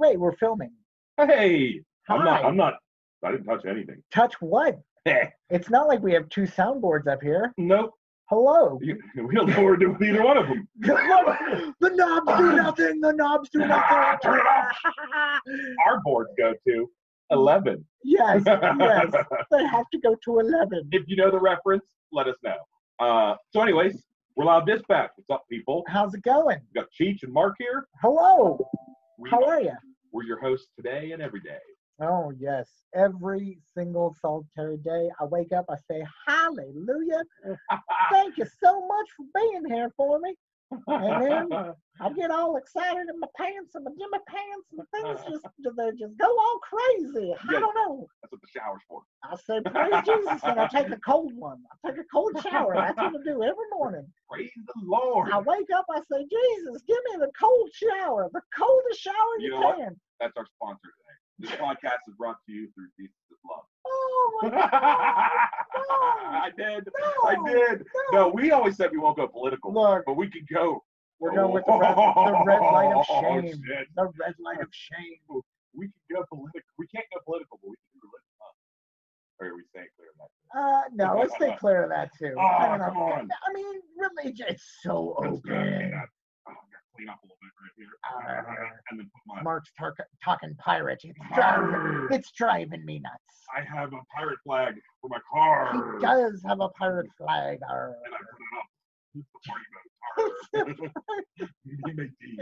way, we're filming. Hey, I'm not. I'm not. I didn't touch anything. Touch what? It's not like we have two soundboards up here. nope. Hello. You, we don't know we're doing either one of them. the knobs do nothing. The knobs do nothing. Turn it off. Our boards go to eleven. yes, yes. They have to go to 11. if you know the reference, let us know. Uh, so, anyways, we're loud dispatch. What's up, people? How's it going? We got Cheech and Mark here. Hello. We How are you? We're your hosts today and every day. Oh, yes. Every single solitary day, I wake up, I say, Hallelujah. Thank you so much for being here for me. And then I get all excited in my pants and my Jimmy pants and things uh-huh. just they just go all crazy. I Yeah. don't know. That's what the shower's for. I say praise Jesus and I take a cold one. I take a cold shower. That's what I do every morning. Praise the Lord. I wake up, I say, Jesus, give me the cold shower, the coldest shower you, You know what? can. That's our sponsor today. This podcast is brought to you through Jesus Love. Oh my God. I did. I did. No, we always said we won't go political, Look, but we could go. we're going with the red, the red light of Oh, shame. shit. The red light of shame. We could go political. We can't go political, but we can do religion. Or are we staying clear of that? Uh, no, let's stay clear of that too. I Oh, don't know. come on. I mean, religion, it's so open. Yeah. Oh, I'm gonna clean up a little bit right here. Uh, and then put my. Mark's tar- talking pirate. It's driving, it's driving me nuts. I have a pirate flag for my car. He does have a pirate flag. arr. And I put it up. The party boat. Arr. Me make tea.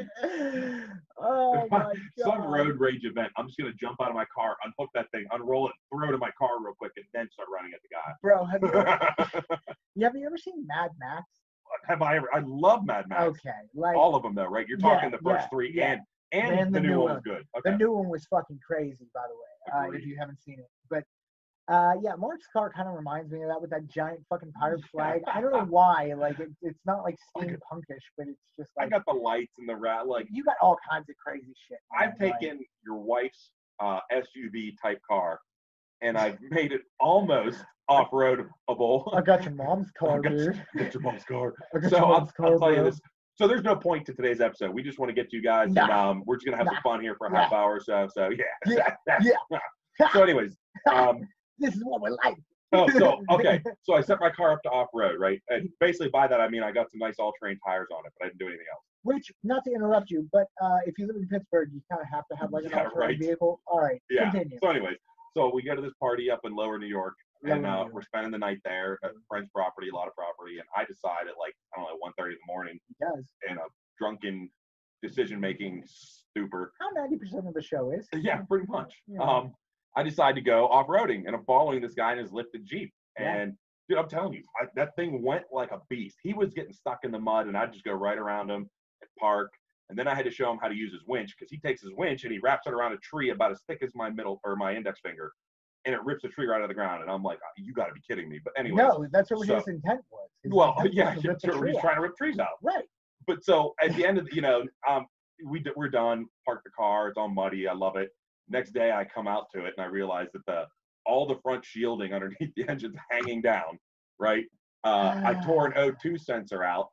oh my god. Some road rage event. I'm just gonna jump out of my car, unhook that thing, unroll it, throw it in my car real quick, and then start running at the guy. Bro, have you, you have you ever seen Mad Max? Have I ever? I love Mad Max. Okay, like All of them though, right? You're Yeah, talking the first yeah, three yeah. and and, And the, the new new one was good. the new one was fucking crazy, by the way. Uh, if you haven't seen it, but uh, yeah, Mark's car kind of reminds me of that with that giant fucking pirate flag. I don't know why. Like it, it's not like Like- steampunkish, but it's just I got the lights and the rat. Like you got all kinds of crazy shit. I've like- taken your wife's uh, SUV type car, and I've made it almost off-roadable. I got your mom's car, I got your- dude. Get your mom's car. I got so your I'll, mom's I'll car, tell you this. So there's no point to today's episode. We just want to get to you guys, and um, we're just gonna have Nah. some fun here for a Yeah. half hour or so. So yeah. Yeah. so anyways, um, This is what we like. oh, so okay, so I set my car up to off road, right? And basically by that I mean I got some nice all-terrain tires on it, but I didn't do anything else. Which, not to interrupt you, but uh, if you live in Pittsburgh, you kind of have to have like an Yeah, off-road right. vehicle. All right, Yeah. continue. So anyways, so we go to this party up in Lower New York, and uh, we're spending the night there at friend's property, a lot of property, and I decide at like I don't know 1:30 in the morning does. in a drunken decision-making stupor. How ninety percent of the show is. Yeah, pretty much. Yeah. Um, I decide to go off-roading, and I'm following this guy in his lifted jeep, Yeah. and dude, I'm telling you, I, that thing went like a beast. He was getting stuck in the mud, and I'd just go right around him and park. And then I had to show him how to use his winch because he takes his winch and he wraps it around a tree about as thick as my middle or my index finger, and it rips the tree right out of the ground. And I'm like, you got to be kidding me. But anyway, No, that's what so- his intent was. His well, intent was yeah, rip the sure, he's out. trying to rip trees out. Right. But so at the end of the, you know, um, we we're done. Park the car. It's all muddy. I love it. Next day, I come out to it and I realize that the all the front shielding underneath the engine's hanging down. Right. Uh, I tore an O2 sensor out.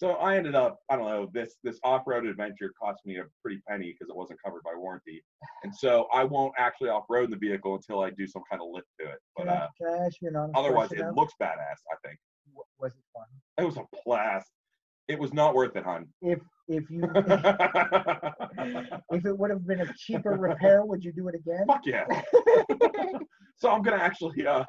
So I ended up, I don't know, this this off-road adventure cost me a pretty penny because it wasn't covered by warranty. And so I won't actually off-road the vehicle until I do some kind of lift to it. But Can, I, uh, can I ask you an honest otherwise, it looks badass. I think W- Was it fun? it was a blast. It was not worth it, hon. If if you if it would have been a cheaper repair, would you do it again? Fuck yeah. so I'm gonna actually uh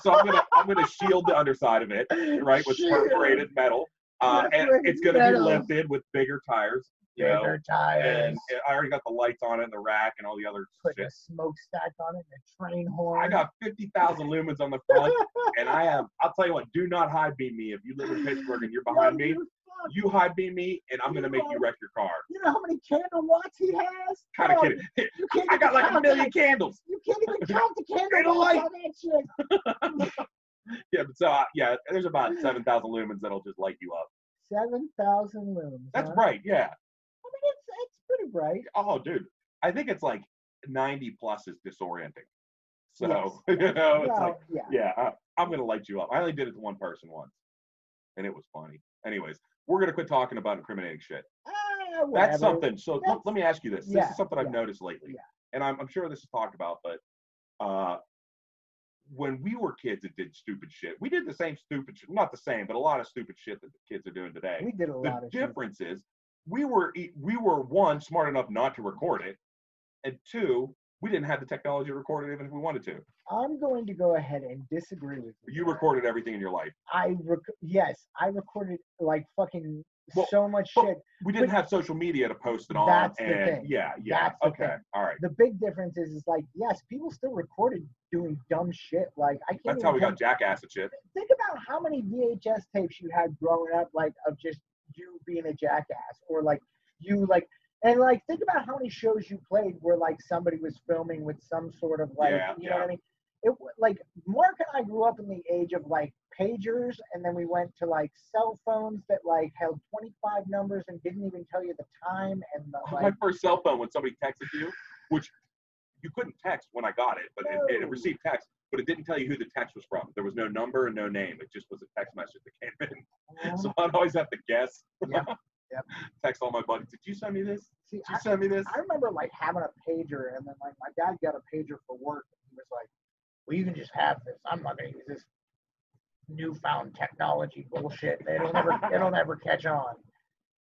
so I'm gonna I'm gonna shield the underside of it, right, with Shield. perforated metal. Uh and it's gonna be lifted with bigger tires, you know. Bigger tires. And I already got the lights on it and the rack and all the other Put shit. a smokestack on it and a train horn. I got fifty thousand lumens on the front and I have I'll tell you what, do not high beam me if you live in Pittsburgh and you're behind me. Fuck. You high beam me and I'm gonna make you wreck your car. You know how many candle watts he has? Kind of Bro, kidding. You can't I got like a million that. candles. You can't even count the Ain't candle a watts light. on that shit. Yeah, but so uh, yeah, there's about seven thousand lumens that'll just light you up. Seven thousand lumens. That's huh? bright, yeah. I mean, it's it's pretty bright. Oh, dude, I think it's like 90 plus is disorienting. So Yes. you know, it's Well, like, yeah. yeah, I, I'm gonna light you up. I only did it to one person once, and it was funny. Anyways, we're gonna quit talking about incriminating shit. Whatever. That's something. So let, That's- let me ask you this. This yeah, is something I've yeah, noticed lately, yeah. and I'm, I'm sure this is talked about, but uh, when we were kids and did stupid shit, we did the same stupid shit. Not the same, but a lot of stupid shit that the kids are doing today. We did a the lot of shit. difference is we were we were one smart enough not to record it, and two we didn't have the technology to record it even if we wanted to. I'm going to go ahead and disagree with you. You recorded everything in your life. I rec- yes, I recorded like fucking Well, so much shit. We didn't But- have social media to post it on. That's the thing. yeah, yeah. That's okay, thing. all right. The big difference is, is like yes, people still recorded doing dumb shit. Like I can't. That's how we got jackass and shit. think about how many VHS tapes you had growing up, like of just you being a jackass, or like you like, and like think about how many shows you played where like somebody was filming with some sort of like, Yeah, you know what. I mean? It like Mark and I grew up in the age of like pagers, and then we went to like cell phones that like held 25 numbers and didn't even tell you the time and the, my first cell phone when somebody texted you, which you couldn't text when I got it, but it, it received text, but it didn't tell you who the text was from. There was no number and no name. It just was a text message that came in. So oh. I'd always have to guess. Yep, yep. Text all my buddies. Did you send me this? See, Did I, you send me this? I remember like having a pager, and then like my dad got a pager for work. And he was like, "Well, you can just have this. I'm not gonna use this newfound technology bullshit. It'll never, it'll never catch on."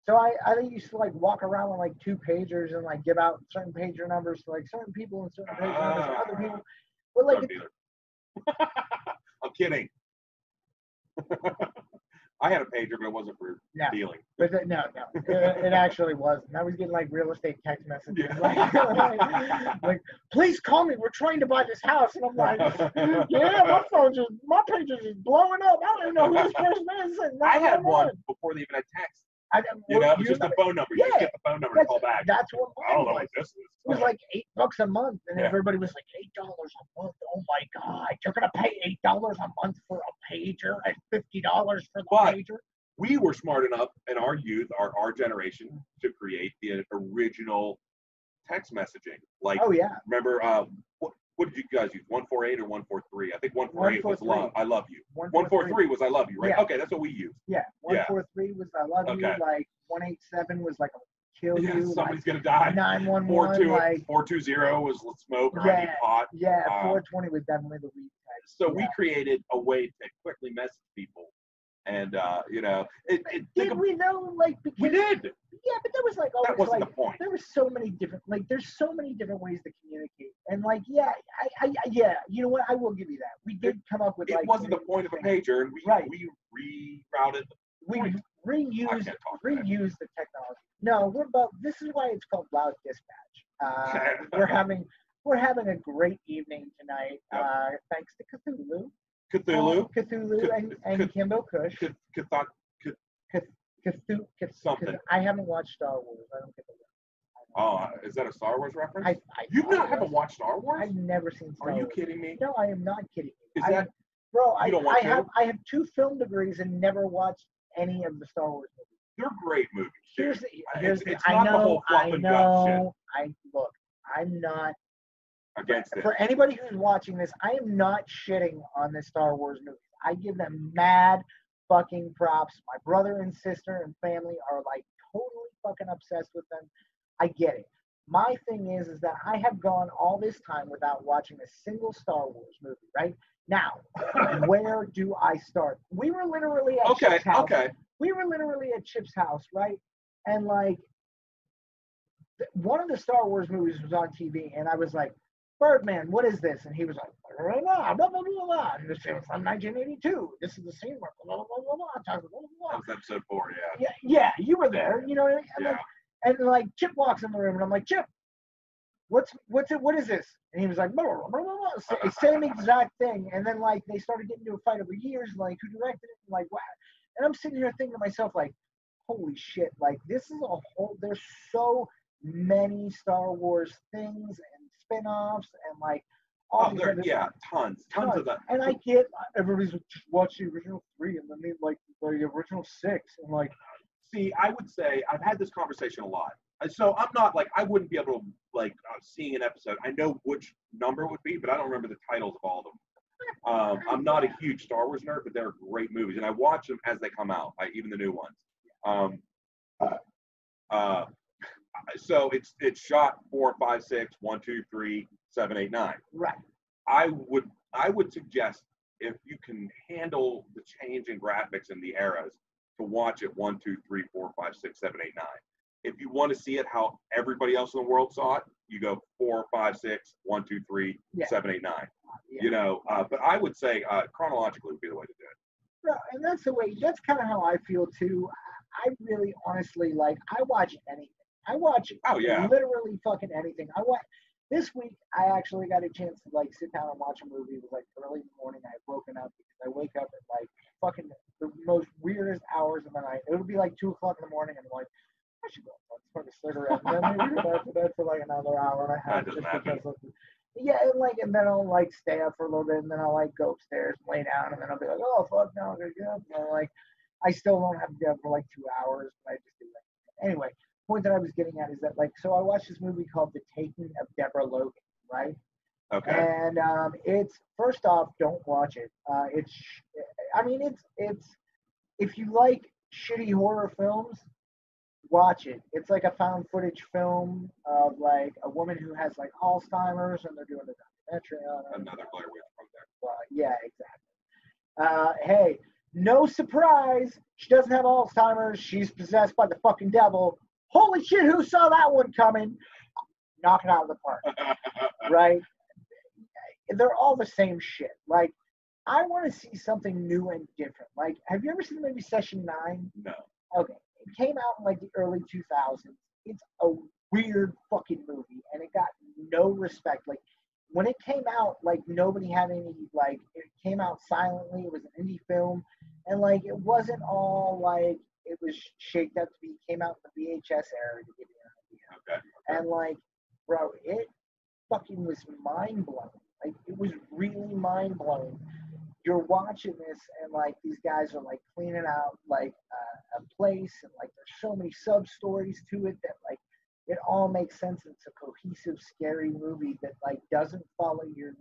So I, I used to like walk around with like two pagers and like give out certain pager numbers to like certain people and certain pager numbers to other people. But like, I'm kidding. I had a pager, but it wasn't for No. dealing. But the, no, no, it, it actually wasn't. I was getting like real estate text messages, Yeah. like, like, please call me. We're trying to buy this house, and I'm like, yeah, my phone just, my page is just blowing up. I don't even know who this person is. and I had 911. one before they even had text. I, You know, it was just a phone number. You just get the phone number to call back. that's what I don't know what this is. It was like eight bucks a month, and Yeah. everybody was like eight dollars a month. Oh my god, you're gonna pay eight dollars a month for a pager and fifty dollars for the But- pager. we were smart enough in our youth, our, our generation, to create the original text messaging. Like, Oh yeah, remember, uh, what, what did you guys use? 148 or 143? I think 148 was 143. love. I love you. 143 was I love you, right? Yeah. Okay, that's what we used. Yeah, one Yeah. four three was I love you. Like one eight seven was like I'll kill Yeah, you. somebody's Like gonna die. nine one one 42 like 420 was let's smoke or Yeah. pot. yeah, um, four twenty was definitely the weed text. So yeah. we created a way to quickly message people. And, uh, you know, it, it, did we know like because we did. yeah, but there was like always That wasn't like the point. there was so many different like there's so many different ways to communicate and like yeah I, I yeah you know what I will give you that we did come up with It like wasn't the point of a pager, and we, Right. we rerouted. We point. I reused can't talk today. reuse the technology. No, we're about. This is why it's called Loud Dispatch. Uh, we're having we're having a great evening tonight. Yep. Uh, thanks to Cthulhu, Cthulhu, Uh, Cthulhu, Cth- and, and Cth- Kimbo Kush. Cth- Cthulhu, Cthulhu, Cth- Something. I haven't watched Star Wars. I don't get the. Oh, is that a Star Wars reference? I, I you not haven't watched Star Wars? I've never seen Star Are you Wars. kidding me? No, I am not kidding you. Is I, that bro? I, I have? I have two film degrees and never watched any of the Star Wars movies. they're great movies? Here's the, here's it's- the, it's I the know, I gut shit. know, I look, I'm not Against it. for anybody who's watching this, I am not shitting on the Star Wars movies. I give them mad fucking props. My brother and sister and family are like totally fucking obsessed with them. I get it. My thing is, is that I have gone all this time without watching a single Star Wars movie. Right now, where do I start? We were literally at okay, Chip's house. Okay. We were literally at Chip's house, right? And like, one of the Star Wars movies was on TV, and I was like, Birdman, what is this? And he was like, blah, blah, blah, blah, blah, blah. This from 1982. This is the scene where blah, blah, blah, blah, blah, blah, blah. That was episode four, yeah. Yeah, yeah you were there. You know, and, yeah. like, and like Chip walks in the room, and I'm like, Chip, what's what's it? What is this? And he was like, blah, blah, blah, blah. Same exact thing. And then like they started getting into a fight over years, like who directed it, and like wow. And I'm sitting here thinking to myself, like, holy shit, like this is a whole. There's so many Star Wars things and spin-offs and like all Oh, there, yeah, tons, tons of that. and I get everybody's just watch the original three and then they like the original six and like See, I would say I've had this conversation a lot. So I'm not like I wouldn't be able to like uh, seeing an episode. I know which number it would be, but I don't remember the titles of all of them. Um, I'm not a huge Star Wars nerd, but they're great movies, and I watch them as they come out, like even the new ones. Um, uh, so it's it's shot four, five, six, one, two, three, seven, eight, nine. Right. I would I would suggest if you can handle the change in graphics and the eras to watch it one, two, three, four, five, six, seven, eight, nine. If you want to see it how everybody else in the world saw it, you go four, five, six, one, two, three, Yeah. seven, eight, nine. Yeah. You know, uh, but I would say uh, chronologically would be the way to do it. No, and that's the way. That's kind of how I feel too. I I really, honestly, like I watch anything. I watch Oh yeah. literally fucking anything. I watch. This week, I actually got a chance to like sit down and watch a movie. It was like early in the morning. I had woken up because I wake up at like fucking the most weirdest hours of the night. It would be like two o'clock in the morning, and I'm like, I should go and smoke a cigarette, and then maybe go back to bed for like another hour and a half just because of. Yeah, and like, and then I'll like stay up for a little bit, and then I'll like go upstairs, and lay down, and then I'll be like, oh fuck, now I'm gonna get up. And I'm like, I still don't have to get up for like two hours, but I just do that. Anyway, point that I was getting at is that like, so I watched this movie called The Taking of Deborah Logan, right? Okay. And um, it's first off, don't watch it. Uh, it's, I mean, it's it's if you like shitty horror films, watch it. It's like a found footage film of like a woman who has like Alzheimer's, and they're doing a documentary on her. Another Blair Witch from there. Yeah, exactly. Uh, hey, no surprise, she doesn't have Alzheimer's. She's possessed by the fucking devil. Holy shit, who saw that one coming? Knock it out of the park, right? They're all the same shit. Like, I want to see something new and different. Like, have you ever seen the movie Session 9? no. Okay, came out in like the early 2000s. It's a weird fucking movie, and it got no respect. Like when it came out, like nobody had any like. It came out silently. It was an indie film, and like it wasn't all like it was shaped up to be. Came out in the VHS era to give you an idea. Okay. And like, bro, it fucking was mind blowing. Like it was really mind blowing. You're watching this and like these guys are like cleaning out like uh, a place and like there's so many sub stories to it that like it all makes sense. It's a cohesive, scary movie that like doesn't follow your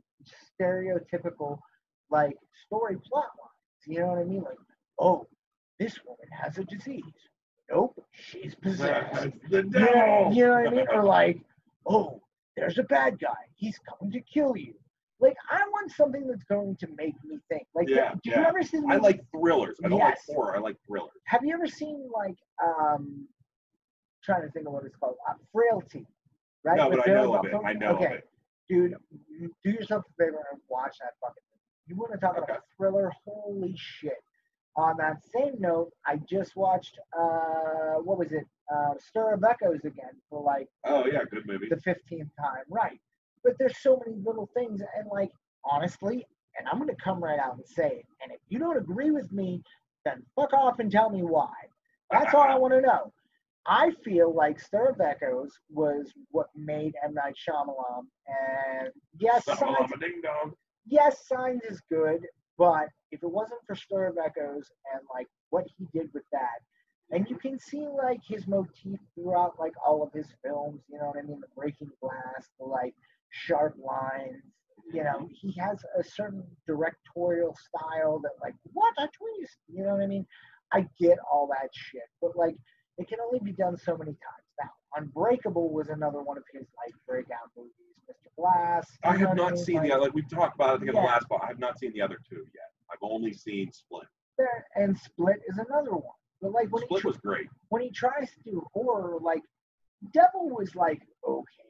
stereotypical like story plot lines. You know what I mean? Like, oh, this woman has a disease. Nope, she's possessed. the devil. you know what I mean? Or like, oh, there's a bad guy. He's coming to kill you. Like, I want something that's going to make me think. Like, Yeah, do yeah. you ever see? the I like thrillers. I don't Yes. like horror. I like thrillers. Have you ever seen like um, trying to think of what it's called, uh, Frailty, right? No, With but I know of it. I know okay. of it. dude, do yourself a favor and watch that fucking. You want to talk about Okay. a thriller? Holy shit. On that same note, I just watched, uh, what was it? Uh, Stir of Echoes again for like Oh yeah, good movie. the 15th time, right? But there's so many little things, and like, honestly, and I'm going to come right out and say it. And if you don't agree with me, then fuck off and tell me why. That's all I want to know. I feel like Stir of Echoes was what made M. Night Shyamalan. And yes, Signs, Samalama ding dong. yes, Signs is good, but if it wasn't for Stir of Echoes and like what he did with that, and you can see like his motif throughout like all of his films, you know what I mean? The breaking glass, the like sharp lines. You know, he has a certain directorial style that like, what a twist, you know what I mean? I get all that shit, but like it can only be done so many times. Now, Unbreakable was another one of his like breakout movies. Mr. Glass. I have not mean? seen Like, the other. Like we've talked about. it, in Yeah. the last part. I have not seen the other two yet. I've only seen Split. there, and Split is another one. But like when he Split tr- was great. when he tries to do horror, like Devil was like okay,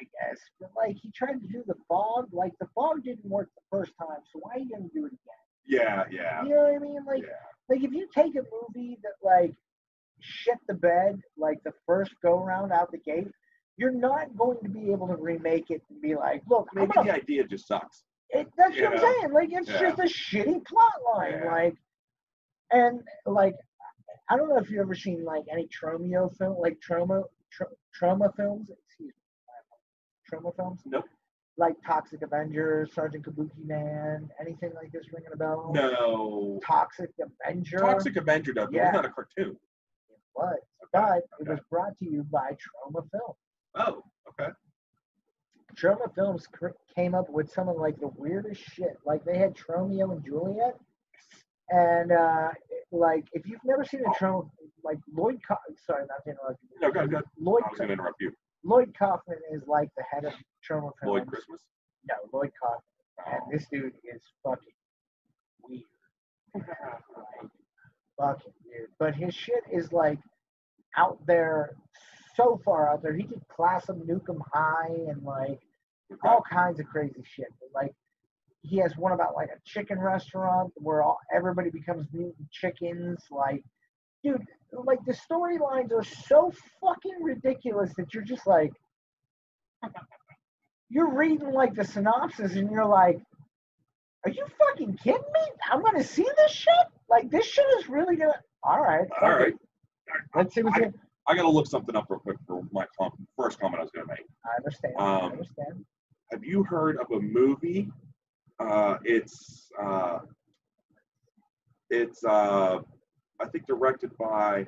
I guess, but like he tried to do the fog. Like the fog didn't work the first time, so why are you gonna do it again? Yeah, yeah, You know what I mean? Like yeah. like if you take a movie that like shit the bed like the first go round out the gate, you're not going to be able to remake it and be like, look, Maybe the idea just sucks. It, that's You what I'm saying. Like it's Yeah. just a shitty plot line. Yeah. Like, and like, I don't know if you've ever seen like any Troma film, like Troma, tra- Troma films. Troma films. Nope. Like Toxic Avengers, Sergeant Kabuki Man, anything like this ringing a bell? No. Toxic Avenger. Toxic Avenger does. Yeah. It's not a cartoon. It was, but it was brought to you by Troma Film. Oh, okay. Troma Films cr- came up with some of like the weirdest shit. Like they had Tromeo and Juliet, and uh, like if you've never seen a Troma, like Lloyd. Co- sorry, not to interrupt you. No, go go. Lloyd I was going to interrupt you. Lloyd Kaufman is like the head of Troma Lloyd Christmas. No, Lloyd Kaufman. And this dude is fucking weird. like, fucking weird. But his shit is like out there, so far out there. He did Class of Nuke 'Em High and like all kinds of crazy shit. Like he has one about like a chicken restaurant where all, everybody becomes mutant chickens. Like, dude, like the storylines are so fucking ridiculous that you're just like, you're reading like the synopsis and you're like, are you fucking kidding me? I'm gonna see this shit. Like this shit is really gonna. All right. All right. Let's see what's I- in. I got to look something up real quick for my com- first comment I was to make. I understand. I Um, understand. Have you heard of a movie? Uh, it's uh, it's uh, I think directed by.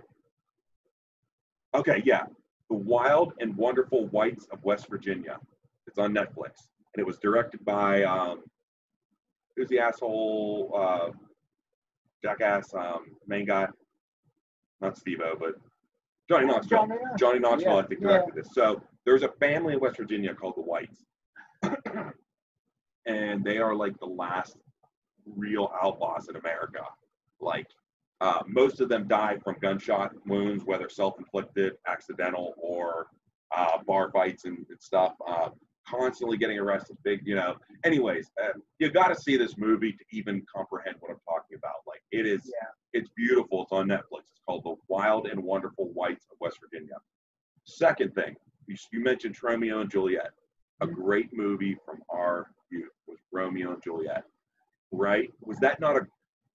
Okay, yeah, The Wild and Wonderful Whites of West Virginia. It's on Netflix, and it was directed by um, who's the asshole uh, jackass um, main guy? Not Steve-O, but Johnny Knoxville. Johnny Knoxville. Johnny Knoxville, Yeah, I think, yeah. directed this. So there's a family in West Virginia called the Whites, and they are like the last real outlaws in America. Like uh, most of them die from gunshot wounds, whether self-inflicted, accidental, or uh, bar fights and, and stuff. Uh, constantly getting arrested. Big, you know. Anyways, uh, you got to see this movie to even comprehend what I'm talking about. Like it is, Yeah. it's beautiful. It's on Netflix. It's called The Wild and Wonderful Whites of West Virginia. Second thing, you, you mentioned Romeo and Juliet. A Mhm. great movie from our youth was Romeo and Juliet, right? Was that not a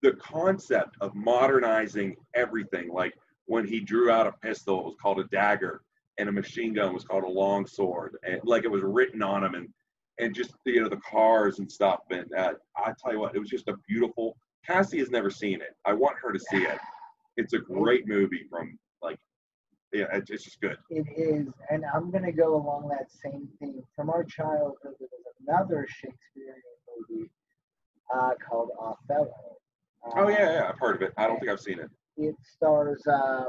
the concept of modernizing everything? Like when he drew out a pistol, it was called a dagger, and a machine gun was called a long sword, and like it was written on them, and and just you know the cars and stuff. And uh, I tell you what, it was just a beautiful. Cassie has never seen it. I want her to see it. It's a great movie from like, yeah, it's, it's just good. It is, and I'm gonna go along that same theme. From our childhood, there was another Shakespearean movie uh, called Othello. Oh Uh, yeah, yeah, I've heard of it. I don't think I've seen it. It stars, um,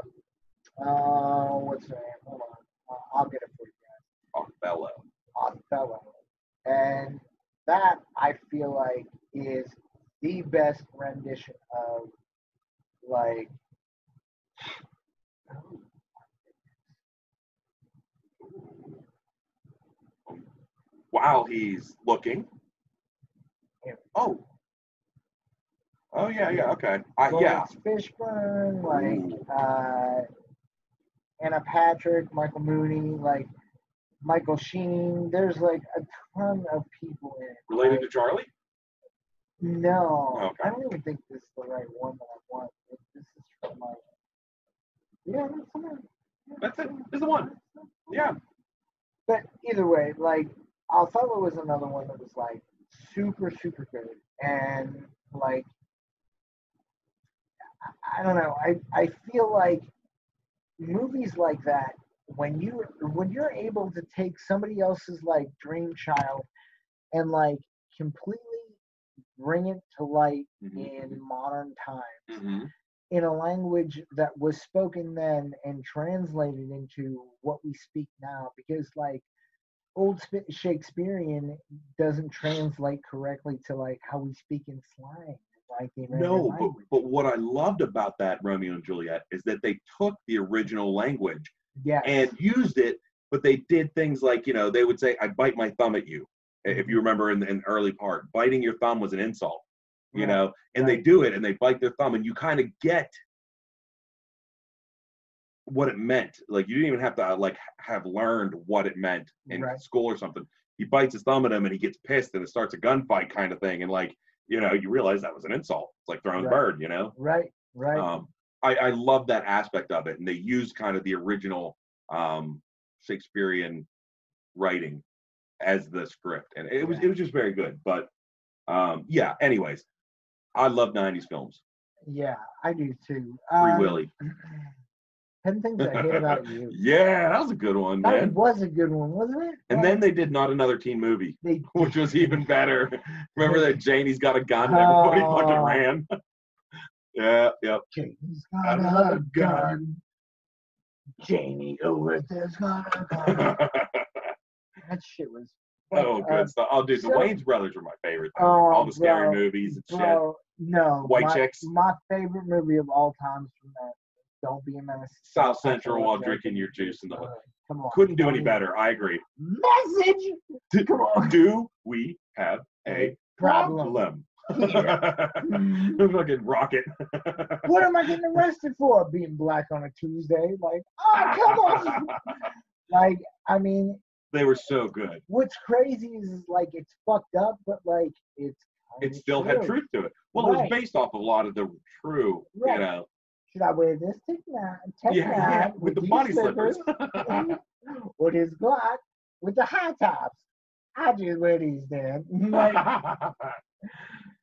uh, what's her name? Hold on, uh, I'll get it for you guys. Othello. Othello, and that I feel like is the best rendition of like. While he's looking. Oh. Oh yeah, yeah, okay. I, yeah. Laurence Fishburne, like uh, Anna Patrick, Michael Maloney, like Michael Sheen. There's like a ton of people in it. Related like, to Charlie? No, Okay. I don't even think this is the right one that I want. This is from like, yeah, that's the one. That's it. This is the one. Yeah. But either way, like Othello was another one that was like super, super good, and like I- don't know. I I feel like movies like that when you when you're able to take somebody else's like dream child and like completely bring it to light Mhm. in modern times Mhm. in a language that was spoken then and translated into what we speak now because like old shakespearean doesn't translate correctly to like how we speak in slang like the American No, but, language. but what I loved about that Romeo and Juliet is that they took the original language yes and used it, but they did things like, you know, they would say, I bite my thumb at you. If you remember in the, in the early part, biting your thumb was an insult, you Right, know, and they do it and they bite their thumb and you kind of get what it meant. Like you didn't even have to uh, like have learned what it meant in Right. school or something. He bites his thumb at him and he gets pissed and it starts a gunfight kind of thing. And like, you know, you realize that was an insult. It's like throwing a Right. bird, you know? right right um, I, I love that aspect of it, and they used kind of the original um, Shakespearean writing as the script, and it was it was just very good. But um, yeah, anyways, I love '90s films. yeah i do too Free Um, Willy. 10 things i hate about you yeah, that was a good one, that man. was a good one wasn't it And then they did not another teen movie, they which was even better. Remember that Janie's got a gun and everybody fucking Oh. ran. Yeah, yep. Janie's got a gun. Janie over there's got a gun. That shit was. oh, good stuff. Oh, dude, the so- Wayans brothers were my favorite. Though. Oh, All the scary bro, movies and shit. No. White my, chicks? My favorite movie of all time is from that. Don't be a menace. South Central while drinking your juice in the hood. Come on. Couldn't do any better. I agree. Message. Come on. Do we have a Problem. problem? Hmm. Yeah. Fucking rocket. What am I getting arrested for? Being black on a Tuesday? Like, oh, come on. like, I mean, they were so good. what's crazy is, is like it's fucked up, but like it's. It still had truth to it. Well, it was based off a lot of the true, Right. you know, Should I wear this tech nine, tech yeah, yeah, nine with the these body slippers. or this Glock with the high tops? I just wear these then. like,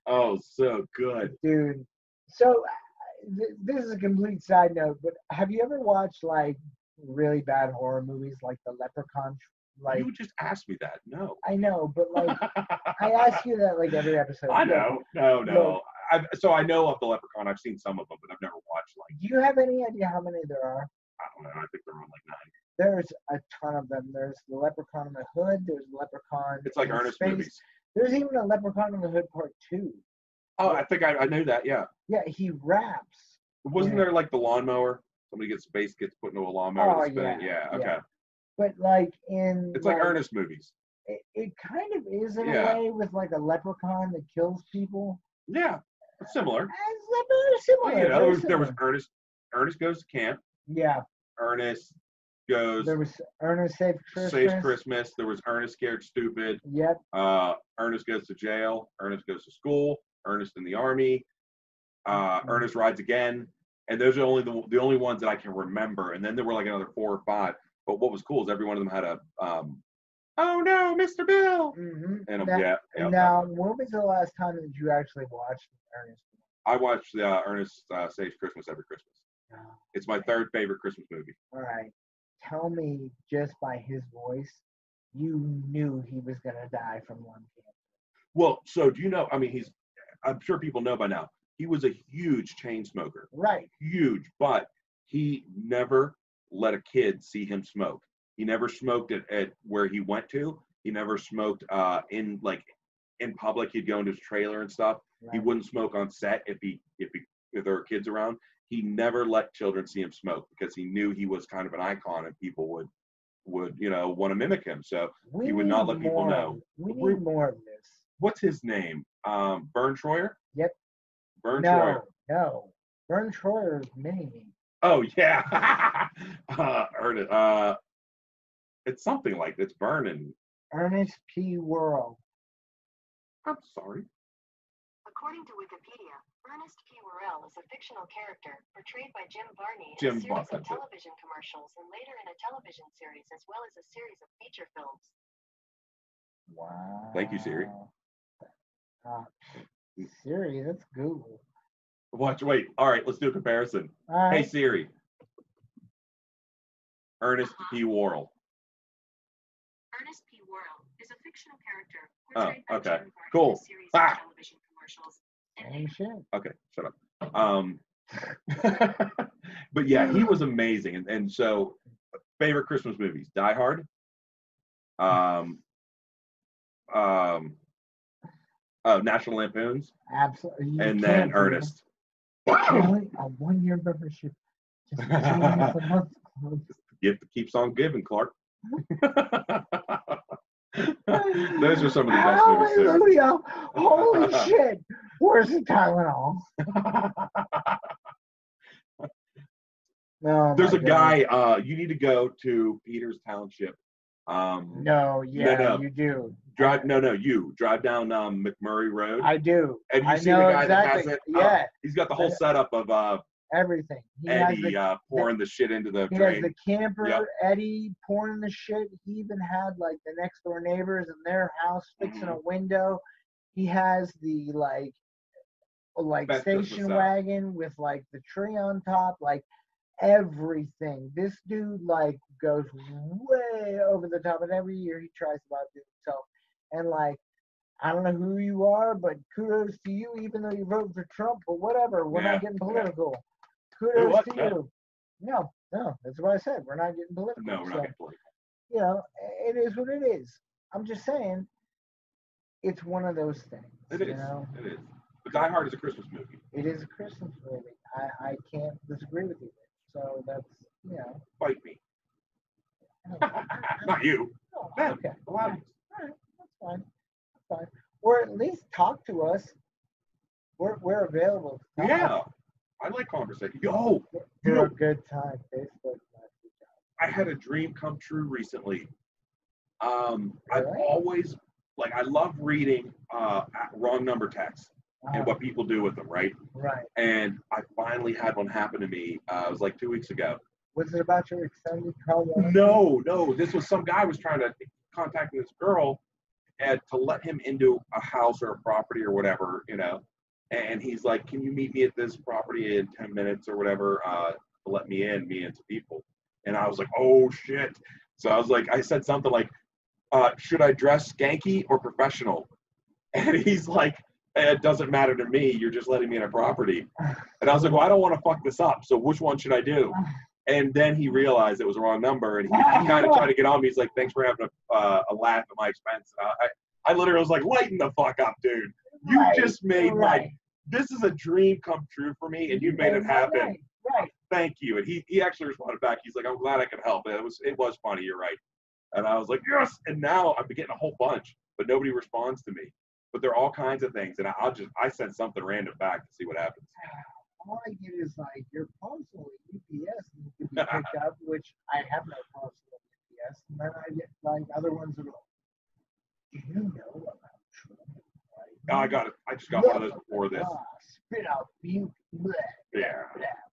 oh, so good. dude. So uh, th- this is a complete side note, but have you ever watched like really bad horror movies like The Leprechaun? Like you just asked me that. No. I know, but like I ask you that like every episode. I know. No, no. I've, so I know of the Leprechaun. I've seen some of them, but I've never watched like Do you have any idea how many there are? I don't know. I think they're on like nine. There's a ton of them. There's the Leprechaun in the Hood. There's Leprechaun. It's like Ernest space. movies. There's even a Leprechaun in the Hood Part Two. Oh, I think I, I knew that. Yeah. Yeah, he raps. Wasn't Yeah. there like the lawnmower? Somebody gets space gets put into a lawnmower. Oh, yeah, Yeah. Okay. yeah. But like in It's like Ernest movies. It, it kind of is in Yeah. a way with like a leprechaun that kills people. Yeah. It's similar. It's very similar. Well, you know, there was, there was. Ernest. Ernest goes to camp. yeah. Ernest goes There was Ernest Saves Christmas. saves Christmas. There was Ernest scared stupid. Yep. Uh, Ernest goes to jail. Ernest goes to school. Ernest in the army. Uh, Mhm. Ernest rides again. And those are only the, the only ones that I can remember. And then there were like another four or five. But what was cool is every one of them had a um, oh no, Mr. Bill. hmm And a, now, yeah, yeah. now, when was the last time that you actually watched Ernest? I watched uh, Ernest uh, Saves Christmas every Christmas. No. It's my third favorite Christmas movie. All right. Tell me just by his voice, you knew he was gonna die from lung cancer. Well, so do you know? I mean, he's. I'm sure people know by now. He was a huge chain smoker, Right. huge, but he never let a kid see him smoke. He never smoked at, at where he went to. He never smoked uh, in like in public. He'd go into his trailer and stuff. He wouldn't smoke on set if he if he if there were kids around. He never let children see him smoke because he knew he was kind of an icon and people would would you know want to mimic him. So We he would not need let people know. We We're- more of this. what's his name? Um, Vern Troyer. Yep. Vern Troyer. No, no. Vern Troyer's mini me. Oh yeah. uh, Ernest, uh, it's something like it's Vernon. Ernest P. Worrell. I'm sorry. According to Wikipedia, Ernest P. Worrell is a fictional character portrayed by Jim Varney in Jim a series Varney. of television commercials and later in a television series as well as a series of feature films. Wow. Thank you, Siri. Uh, Siri, that's Google. Watch. Wait. All right. Let's do a comparison. All Hey. Siri. Ernest P. Worrell. Ernest P. Worrell is a fictional character Oh, portrayed by okay. Jim Varney Cool. in a series Ah. of television commercials. and Same shit. Okay, shut up. Um, but yeah, he was amazing, and, and so favorite Christmas movies: Die Hard, um, um, uh, National Lampoons, Absolutely. You and then Ernest. Only a one year membership. Just a month. Gift keeps on giving, Clark. Those are some of the best movies. Hallelujah. Holy shit. Where's the Tylenol? No, There's a guy. Uh, you need to go to Peters Township. Um, No, yeah, no. you do. drive. No, no, you drive down um, McMurray Road. I do. Have you I seen the guy that has it? Uh, Yeah, he's got the whole setup of uh, everything. He has Eddie the, uh, pouring the shit into the he has the camper, Yep. Eddie pouring the shit. He even had like the next door neighbors in their house fixing Mm-hmm. a window. He has the like like Best station wagon with like the tree on top, like everything. This dude like goes way over the top, and every year he tries to outdo himself. And like, I don't know who you are, but kudos to you, even though you voted for Trump. But whatever, we're Yeah, not getting political. Kudos to No. you. No, no, that's what I said. We're not getting political. No, we're so, not getting political. you know, it is what it is. I'm just saying, it's one of those things. It you is. know, It is. But Die Hard is a Christmas movie. it is a Christmas movie. I, I can't disagree with you. So that's you know. Fight me. Don't- you. oh, okay. A lot of All right, that's fine. That's fine. Or at least talk to us. We're we're available. to talk. Yeah. I like conversation. Yo, For You a good time. Facebook. I had a dream come true recently. Um, I've Really? always like I love reading uh wrong number texts and what people do with them, right? right. And I finally had one happen to me. Uh, it was like two weeks ago. Was it about your extended call? No, no, this was some guy was trying to contact this girl and to let him into a house or a property or whatever, you know. And he's like, "Can you meet me at this property in ten minutes or whatever uh, to let me in, me and some people?" And I was like, "Oh shit!" So I was like, I said something like, uh, "Should I dress skanky or professional?" And he's like, "It doesn't matter to me. You're just letting me in a property." And I was like, "Well, I don't want to fuck this up. So which one should I do?" And then he realized it was the wrong number, and he, he kind of tried to get on me. He's like, "Thanks for having a, uh, a laugh at my expense." And I, I, I literally was like, "Lighten the fuck up, dude! You Right, just made my right. this is a dream come true for me, and you made it happen. Right. right. Thank you." And he he actually responded back. He's like, "I'm glad I could help. It was it was funny. You're right." And I was like, "Yes!" And now been getting a whole bunch, but nobody responds to me. But there are all kinds of things, and I'll just I send something random back to see what happens. All I get is like your parcel at UPS needs to be picked up, which I have no parcel at UPS, and then I get like other ones that are like, do you know about Trump? Like, Oh, I got it. I just got one of those before this. Ah, spit out blah, Yeah.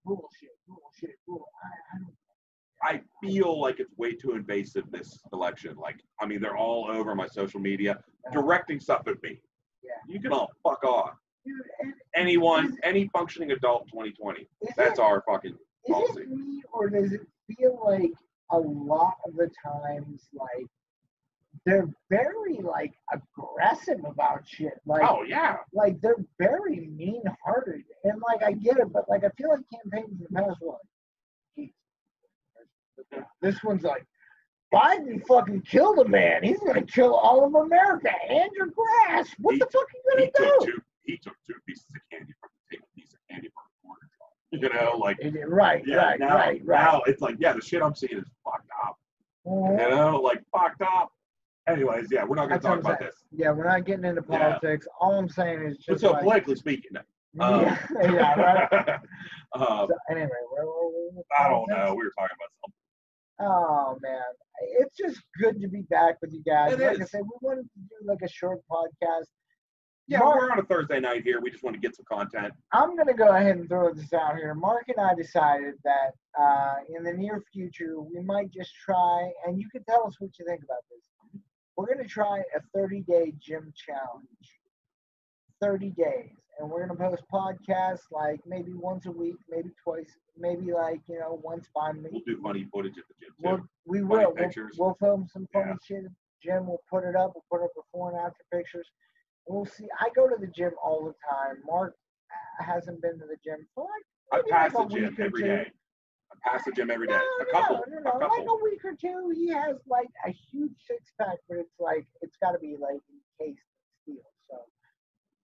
bullshit, bullshit, bull. I, I don't. I feel like it's way too invasive this election. Like, I mean, they're all over my social media directing stuff at me. Yeah. You can all oh, fuck off. Dude, and Anyone, any functioning adult 2020. is That's it, our fucking is policy. it me or does it feel like a lot of the times like they're very like aggressive about shit like Oh, yeah. like they're very mean hearted and like i get it but like i feel like campaigns in the past were like "Jesus." this one's like biden fucking killed a man he's gonna kill all of america and your grass what He- the fuck are you gonna do two. He took two pieces of candy from the a piece of candy from a corner. You know, like right yeah. right now, right right now it's like yeah, the shit I'm seeing is fucked up. Mhm. You know, like fucked up. Anyways, yeah, we're not gonna That's talk about this. yeah we're not getting into Yeah. politics all i'm saying is But just so like, politically speaking, um, yeah, yeah right um, So anyway, where were we? with I don't know. We were talking about something. Oh man, good to be back with you guys. It like I said, we wanted to do like a short podcast. Yeah, Mark- we're on a Thursday night here. We just want to get some content. I'm gonna go ahead and throw this out here. Mark and I decided that uh, in the near future we might just try, and you can tell us what you think about this. We're gonna try a 30 day gym challenge. 30 days, and we're gonna post podcasts like maybe once a week, maybe twice, maybe like you know once bi We'll do funny footage at the gym We'll, we Funny will. We'll, we'll film some funny Yeah. shit. at the Gym. We'll put it up. We'll put up before and after pictures. We'll see. I go to the gym all the time. Mark hasn't been to the gym for like I pass like the gym every day. I pass the gym every day. No, A couple. no, no, A no, like a week or two. He has like a huge six pack, but it's like it's got to be like encased in steel. So,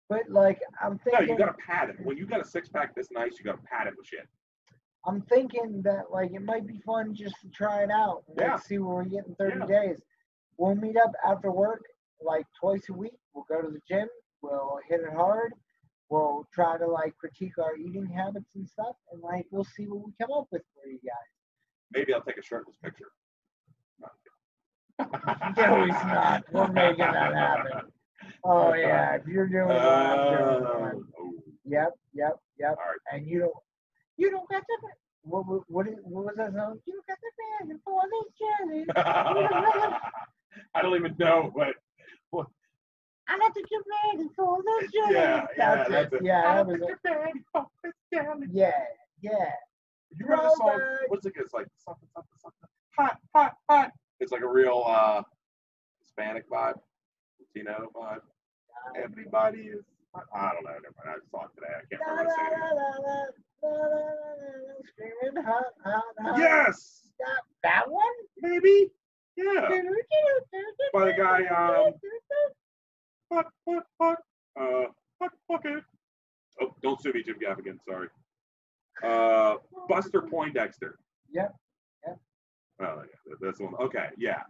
but like I'm No, thinking, you gotta pad it. When you got a six pack this nice, you gotta pad it with shit. I'm thinking that like it might be fun just to try it out. and, like, see where we get in 30 Yeah. days. We'll meet up after work like twice a week. We'll go to the gym. We'll hit it hard. We'll try to like critique our eating habits and stuff, and like we'll see what we come up with for you guys. Maybe I'll take a shirtless picture. No, he's not. We're making that happen. Oh yeah, if you're doing what I'm doing, man. Oh, Yep, yep, yep. right. And you don't, you don't got the. What, what, what, is, what was that song? You got the man for this journey. I don't even know what. I got to get ready for this journey. Yeah, yeah, that's, that's it. it. Yeah, I that don't was think it. you're for this journey. Yeah, yeah. You remember the song? What's it? It's like something, something, something. Hot, hot, hot. It's like a real uh, Hispanic vibe, Latino but Everybody is. I don't know. Never mind. I saw it today. I can't remember it. Yes, That, that one? maybe. Yeah. By the guy, um, Fuck, fuck, fuck. Uh, fuck, fuck it. Oh, don't sue me, Jim Gaffigan. Sorry. Uh, Buster Poindexter. Yep, yep. Oh, yeah, that's the one. Okay, yeah.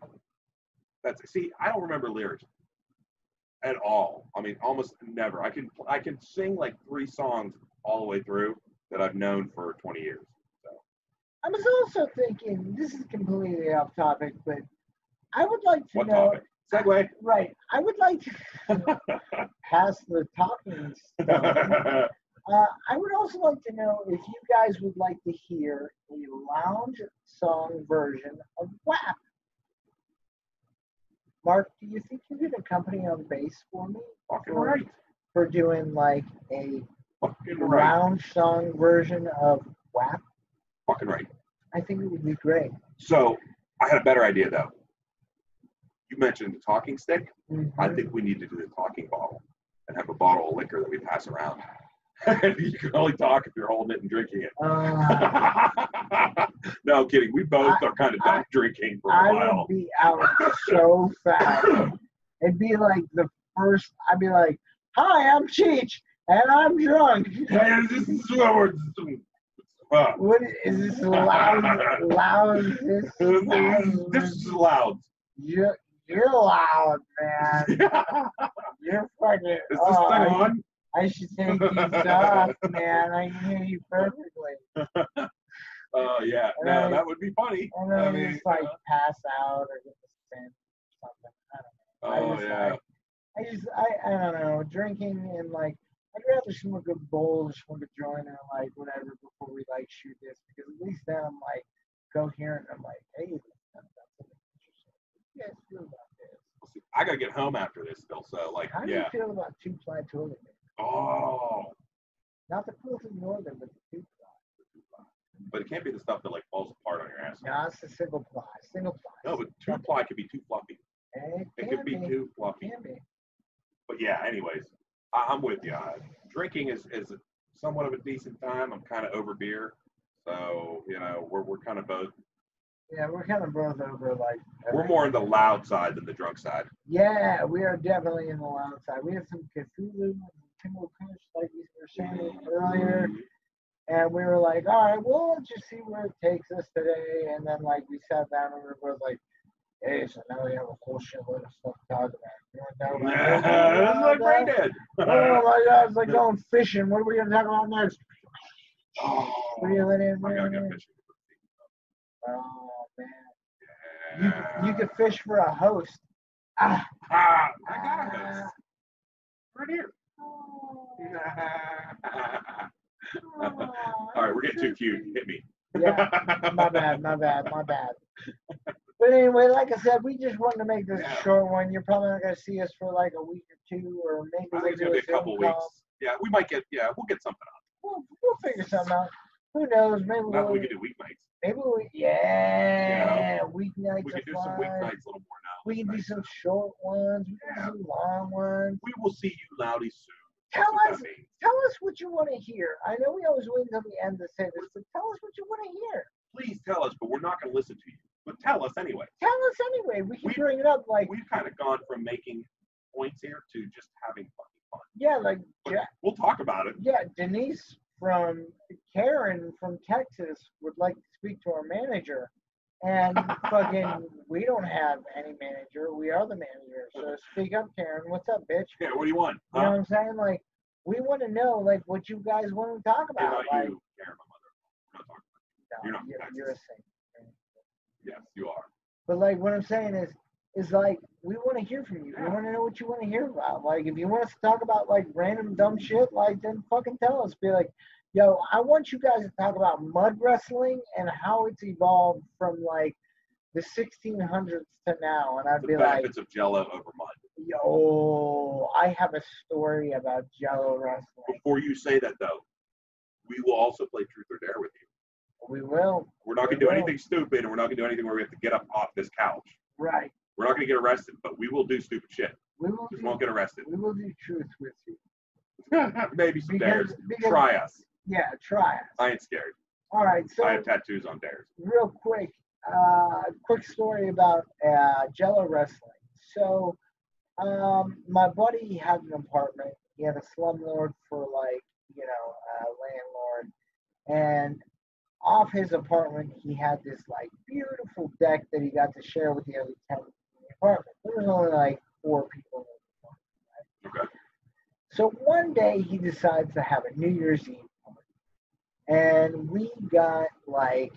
That's see, I don't remember lyrics at all. I mean, almost never. I can I can sing like three songs all the way through that I've known for 20 years. I was also thinking, this is completely off topic, but I would like to What know. topic? Segue. Right. I would like to pass the talking stuff. Uh, I would also like to know if you guys would like to hear a lounge song version of WAP. Mark, do you think you could accompany on bass for me Fucking for, right. for doing like a Fucking right. lounge song version of WAP? Fucking right. I think it would be great. So I had a better idea though. You mentioned the talking stick. I Mhm. think we need to do the talking bottle and have a bottle of liquor that we pass around. you can only talk if you're holding it and drinking it. Uh, no kidding. We both I- are kind of done drinking for a I while. I would be out so fast. It'd be like the first. I'd be like, "Hi, I'm Cheech, and I'm drunk." Hey, this is what we're- uh, What is this loud? Loud? This, loud, this is loud. You're, you're loud, man. You're fucking. Is this oh, thing on? I should take these off, man. I hear you perfectly. Oh yeah. No, Right. that would be funny. And then I I mean, just like uh, pass out or get the or something. I don't know. oh I just, yeah. like, I just, I, I don't know, drinking and like, I'd rather smoke a bowl or smoke a joint or like whatever before we like shoot this because at least then I'm like coherent. I'm like, hey, that's something interesting. Do you guys feel about this? I gotta get home after this still. So like, How do yeah. you feel about two ply toilet paper? Oh, Not the Quilted Northern, but the two ply. but it can't be the stuff that like falls apart on your ass. No, it's the single ply. Single ply. No, but two ply could be too fluffy. It, It could be be. too fluffy. Can be. But yeah, anyways, I, I'm with you. Uh, drinking is is somewhat of a decent time. I'm kind of over beer, so you know we're we're kind of both. Yeah, we're kind of both over like. We're more in the loud side than the drunk side. Yeah, we are definitely in the loud side. We had some Cthulhu Timber Kush, like we were saying earlier, and we were like, all right, well, let's just see where it takes us today. And then, like, we sat down and we were both like, hey, so now we have a whole shitload of stuff to talk about. You to this? Yeah, that's like Brain Dead. Oh my god, it's like going fishing. What are we going to talk about next? Oh, Reel it in, I gotta reel go fishing. Oh, man. Yeah. You, you could fish for a host. Ah. Ah, I got a host. Right here. All right, we're getting too cute. Hit me. Yeah, my bad, my bad, my bad. But anyway, like I said, we just wanted to make this Yeah. a short one. You're probably not gonna see us for like a week or two, or maybe I think it's gonna be a couple call. weeks. Yeah, we might get. Yeah, we'll get something up. We'll, we'll figure something out. Who knows? Maybe Not we'll, we could do weeknights. maybe we, yeah, yeah. weeknights We could do some fine. weeknights a little more now. We can do some short ones. We can Yeah. do some long ones. We will see you loudy soon. Tell us, tell us what you want to hear. I know we always wait until the end to say this, but tell us what you want to hear. Please tell us, but we're not going to listen to you. But tell us anyway. Tell us anyway. We can We- bring it up like, We've kind of gone from making points here to just having fucking fun. yeah, like Ja- we'll talk about it. Yeah, Denise from Karen from Texas would like to speak to our manager. And fucking, we don't have any manager. We are the manager. So speak up, Karen. What's up, bitch? Yeah, what do you want? You know what I'm saying? Like, we want to know, like, what you guys want to talk about. Like, you, Karen, my mother. We're not talking. no, you're not you're, you're a saint. Yes, you are. But like, what I'm saying is, is like, we want to hear from you. We want to know what you want to hear about. Like, if you want us to talk about like random dumb shit, like, then fucking tell us. Be like, yo, I want you guys to talk about mud wrestling and how it's evolved from like the 1600s to now. And I'd The be like, benefits of Jello over mud. yo, I have a story about Jello wrestling. Before you say that, though, we will also play Truth or Dare with you. We will. We're not going to We do will. anything stupid, and we're not going to do anything where we have to get up off this couch. Right. We're not going to get arrested, but we will do stupid shit. We will Just do, won't get arrested. we will do truth with you. Maybe some Because, dares. because Try us. yeah, try us. I ain't scared. All right, so I have tattoos on dares. real quick, uh, quick story about uh, Jello wrestling. So, um, my buddy had an apartment. He had a slumlord for like, you know, a landlord, and off his apartment, he had this like beautiful deck that he got to share with the other tenants apartment. There was only like four people in the apartment. Okay. So one day he decides to have a New Year's Eve party. And we got like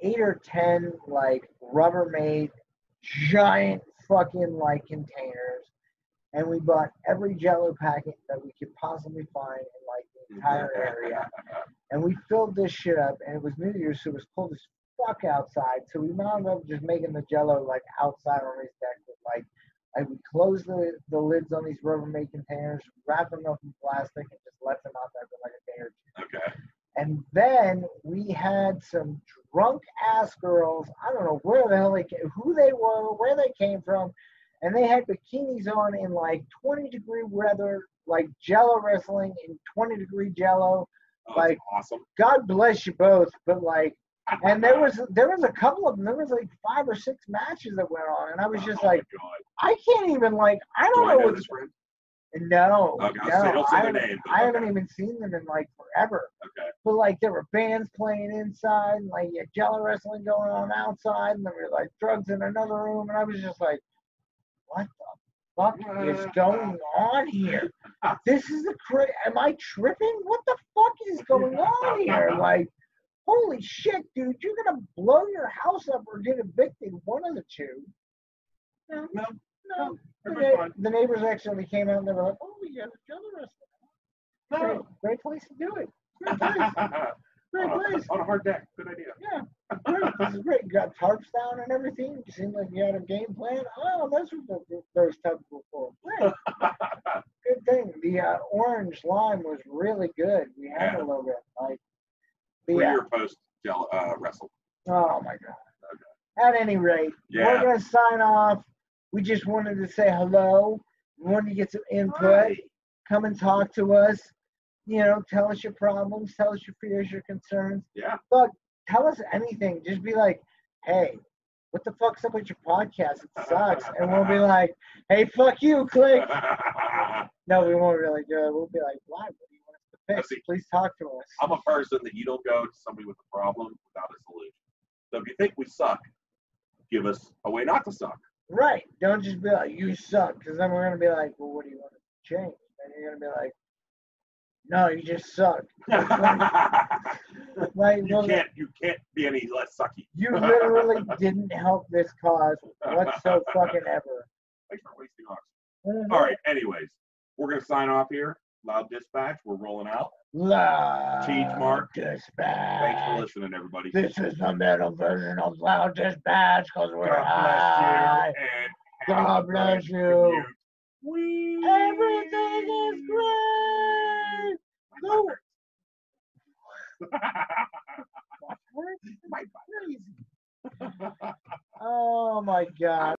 eight or ten like Rubbermaid giant fucking like containers. And we bought every jello packet that we could possibly find in like the entire area. And we filled this shit up and it was New Year's, so it was cold as fuck outside. So we wound up just making the jello like outside on his deck with like like we close the, the lids on these Rubbermaid containers, wrap them up in plastic, and just left them out there for like a day or two. okay. And then we had some drunk ass girls. I don't know where the hell they came, who they were, where they came from, and they had bikinis on in like 20 degree weather, like Jello wrestling in 20 degree Jello. Oh, Like- awesome. God bless you both, but like, and there was there was a couple of them. There was like five or six matches that went on, and I was oh just Oh like, I can't even like, I Do don't I know what's. what. this friend? No, Okay, I no, don't say I haven't, name, I haven't even seen them in like forever. Okay. But like there were bands playing inside, and like you had Jello wrestling going on outside, and there were like drugs in another room, and I was just like, what the fuck is going on here? This is a cra- am I tripping? What the fuck is going on here? Like, holy shit, dude, you're gonna blow your house up or get evicted, one of the two. No, No, no. The, na- the neighbors actually came out and they were like, oh, we got a wrestling. Great, No. great place to do it. Great place. Great on, place. a, on a hard deck. Good idea. Yeah, great. This is great. You got tarps down and everything. You seem like you had a game plan. Oh, that's what the, those tubs were for. Great. Good thing. The uh, orange lime was really good. We had Yeah. a little bit. Like, but Three yeah. year post gel uh, wrestle. Oh my god. At any rate, Yeah. we're gonna sign off. We just wanted to say hello. We wanted to get some input. Right. Come and talk to us. You know, tell us your problems, tell us your fears, your concerns. Yeah. But Tell us anything. Just be like, hey, what the fuck's up with your podcast? It sucks. and we'll be like, hey, fuck you, click. No, we won't really do it. We'll be like, why? Fix? see. Please talk to us. I'm a person that you don't go to somebody with a problem without a solution. So if you think we suck, give us a way not to suck. Right. Don't just be like, you suck. Because then we're going to be like, well, what do you want to change? And you're going to be like, no, you just suck. Like, you well, can't you can't be any less sucky. you literally didn't help this cause whatso fucking ever. Thanks for wasting ours. Mm-hmm. All right. Anyways, we're gonna sign off here. Loud dispatch. We're rolling out. Loud Cheech Mark. Dispatch. Thanks for listening, everybody. This is the metal version of Loud Dispatch because we're God high. bless you and God bless you. Whee! Everything is great. No. My Oh my god.